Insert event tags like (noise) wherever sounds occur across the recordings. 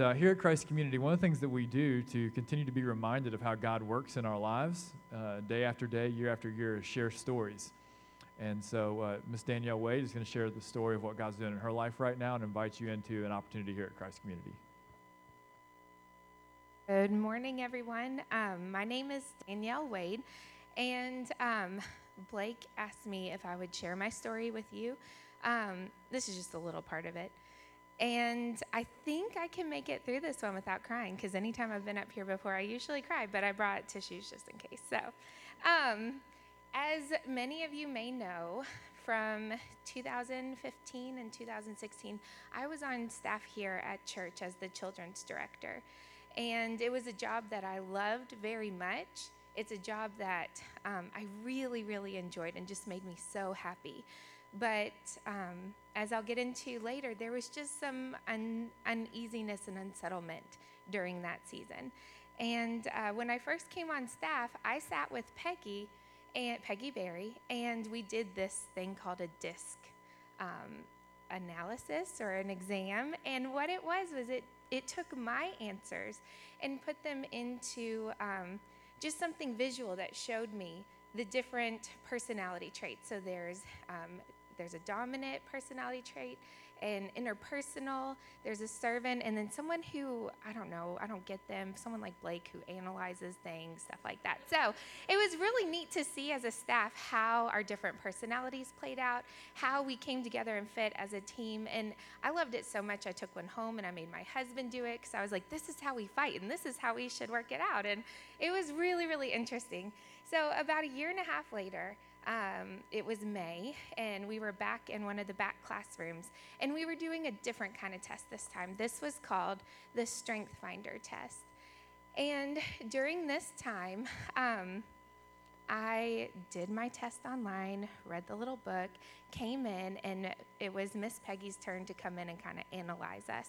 Uh, here at Christ Community, one of the things that we do to continue to be reminded of how God works in our lives, uh, day after day, year after year, is share stories. And so, uh, Miss Danielle Wade is going to share the story of what God's doing in her life right now and invite you into an opportunity here at Christ Community. Good morning, everyone. Um, my name is Danielle Wade, and um, (laughs) Blake asked me if I would share my story with you. Um, this is just a little part of it. And I think I can make it through this one without crying because anytime I've been up here before, I usually cry, but I brought tissues just in case. So, um, as many of you may know, from 2015 and 2016, I was on staff here at church as the children's director. And it was a job that I loved very much. It's a job that um, I really, really enjoyed and just made me so happy. But um, as I'll get into later, there was just some un- uneasiness and unsettlement during that season. And uh, when I first came on staff, I sat with Peggy and Peggy Barry, and we did this thing called a DISC um, analysis or an exam. And what it was was it it took my answers and put them into um, just something visual that showed me the different personality traits. So there's um, there's a dominant personality trait, an interpersonal, there's a servant, and then someone who, I don't know, I don't get them, someone like Blake who analyzes things, stuff like that. So it was really neat to see as a staff how our different personalities played out, how we came together and fit as a team. And I loved it so much, I took one home and I made my husband do it because I was like, this is how we fight and this is how we should work it out. And it was really, really interesting. So about a year and a half later, um, it was May, and we were back in one of the back classrooms, and we were doing a different kind of test this time. This was called the Strength Finder test. And during this time, um, I did my test online, read the little book, came in, and it was Miss Peggy's turn to come in and kind of analyze us.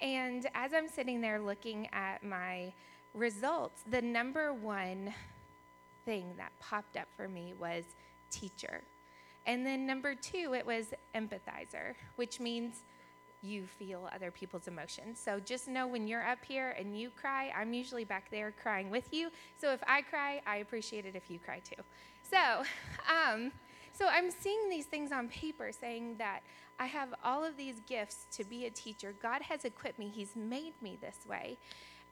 And as I'm sitting there looking at my results, the number one thing that popped up for me was teacher. And then number two, it was empathizer, which means you feel other people's emotions. So just know when you're up here and you cry, I'm usually back there crying with you. So if I cry, I appreciate it if you cry too. So, (laughs) um, so I'm seeing these things on paper saying that I have all of these gifts to be a teacher. God has equipped me, He's made me this way.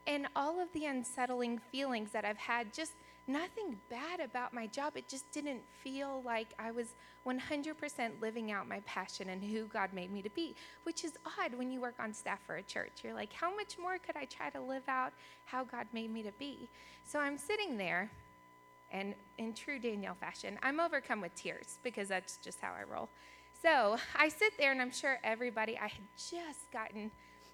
And all of the unsettling feelings that I've had just nothing bad about my job. It just didn't feel like I was 100% living out my passion and who God made me to be, which is odd when you work on staff for a church. You're like, how much more could I try to live out how God made me to be? So I'm sitting there, and in true Danielle fashion, I'm overcome with tears because that's just how I roll. So I sit there, and I'm sure everybody, I had just gotten.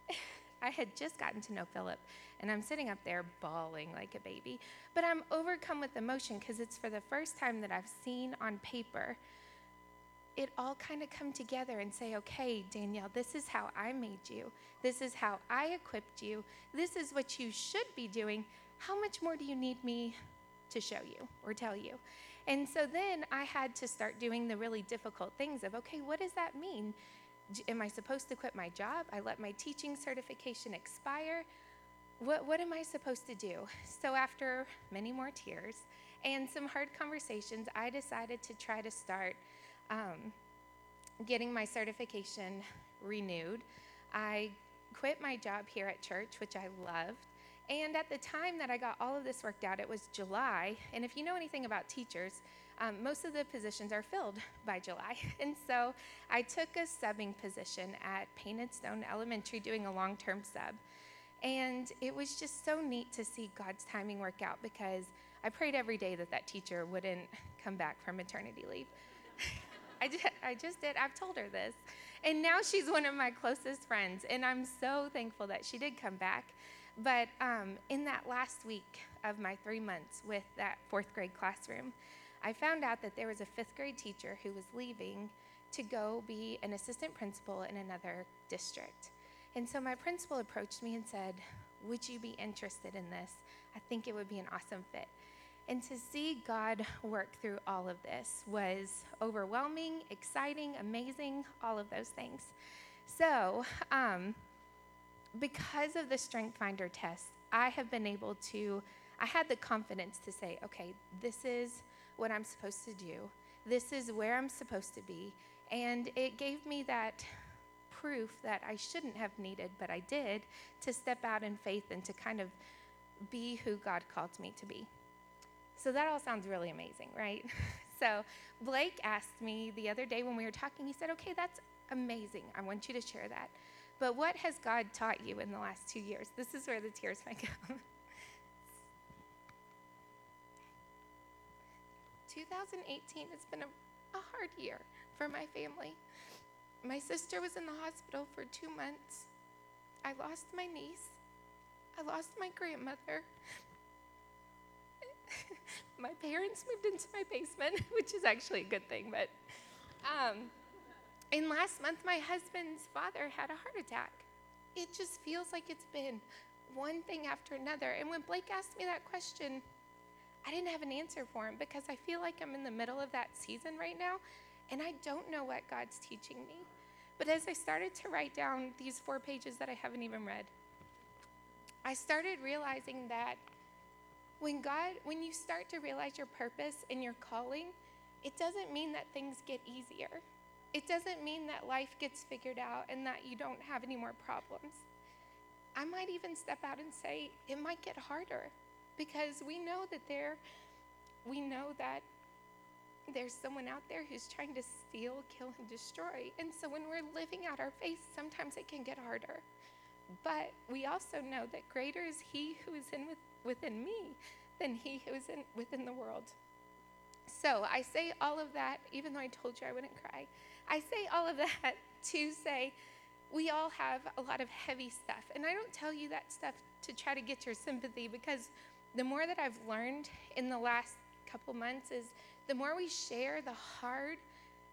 (laughs) I had just gotten to know Philip, and I'm sitting up there bawling like a baby. But I'm overcome with emotion because it's for the first time that I've seen on paper it all kind of come together and say, okay, Danielle, this is how I made you. This is how I equipped you. This is what you should be doing. How much more do you need me to show you or tell you? And so then I had to start doing the really difficult things of, okay, what does that mean? Am I supposed to quit my job? I let my teaching certification expire. What, what am I supposed to do? So, after many more tears and some hard conversations, I decided to try to start um, getting my certification renewed. I quit my job here at church, which I loved. And at the time that I got all of this worked out, it was July. And if you know anything about teachers, um, most of the positions are filled by July. (laughs) And so I took a subbing position at Painted Stone Elementary doing a long term sub. And it was just so neat to see God's timing work out because I prayed every day that that teacher wouldn't (laughs) come back from maternity leave. (laughs) I, just, I just did. I've told her this. And now she's one of my closest friends. And I'm so thankful that she did come back. But um, in that last week of my three months with that fourth grade classroom, I found out that there was a fifth grade teacher who was leaving to go be an assistant principal in another district. And so my principal approached me and said, Would you be interested in this? I think it would be an awesome fit. And to see God work through all of this was overwhelming, exciting, amazing, all of those things. So, um, because of the Strength Finder test, I have been able to, I had the confidence to say, okay, this is what I'm supposed to do, this is where I'm supposed to be. And it gave me that proof that I shouldn't have needed, but I did, to step out in faith and to kind of be who God called me to be. So that all sounds really amazing, right? (laughs) so Blake asked me the other day when we were talking, he said, okay, that's amazing. I want you to share that. But what has God taught you in the last two years? This is where the tears might (laughs) come. 2018 has been a, a hard year for my family. My sister was in the hospital for two months. I lost my niece. I lost my grandmother. (laughs) my parents moved into my basement, (laughs) which is actually a good thing, but. Um, and last month, my husband's father had a heart attack. It just feels like it's been one thing after another. And when Blake asked me that question, I didn't have an answer for him because I feel like I'm in the middle of that season right now and I don't know what God's teaching me. But as I started to write down these four pages that I haven't even read, I started realizing that when God, when you start to realize your purpose and your calling, it doesn't mean that things get easier. It doesn't mean that life gets figured out and that you don't have any more problems. I might even step out and say it might get harder because we know that there we know that there's someone out there who's trying to steal, kill, and destroy. And so when we're living out our faith, sometimes it can get harder. But we also know that greater is He who is in with, within me than He who is in, within the world. So I say all of that, even though I told you I wouldn't cry. I say all of that (laughs) to say we all have a lot of heavy stuff. And I don't tell you that stuff to try to get your sympathy because the more that I've learned in the last couple months is the more we share the hard,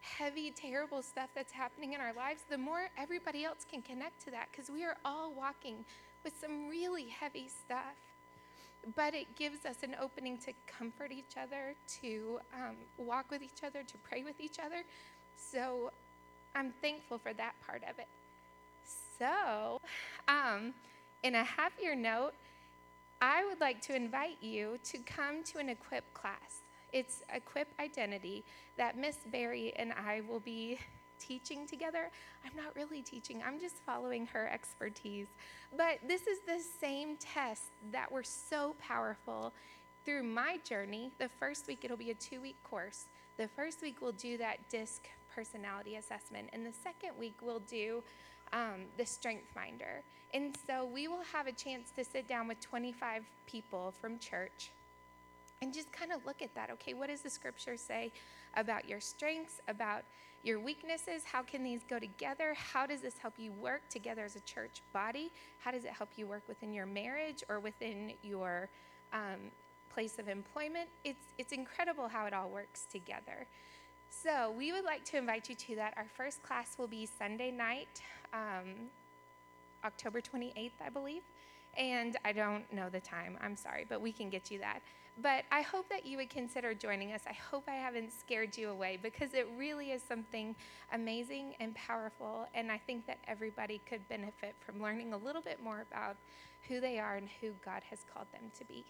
heavy, terrible stuff that's happening in our lives, the more everybody else can connect to that because we are all walking with some really heavy stuff. But it gives us an opening to comfort each other, to um, walk with each other, to pray with each other. So I'm thankful for that part of it. So, um, in a happier note, I would like to invite you to come to an equip class. It's Equip Identity that Miss Barry and I will be teaching together. I'm not really teaching, I'm just following her expertise. But this is the same test that were so powerful through my journey. The first week, it'll be a two week course. The first week, we'll do that DISC personality assessment, and the second week, we'll do um, the Strength Finder. And so we will have a chance to sit down with 25 people from church and just kind of look at that. Okay, what does the scripture say about your strengths, about your weaknesses? How can these go together? How does this help you work together as a church body? How does it help you work within your marriage or within your um, place of employment? It's, it's incredible how it all works together. So, we would like to invite you to that. Our first class will be Sunday night, um, October 28th, I believe. And I don't know the time, I'm sorry, but we can get you that. But I hope that you would consider joining us. I hope I haven't scared you away because it really is something amazing and powerful. And I think that everybody could benefit from learning a little bit more about who they are and who God has called them to be.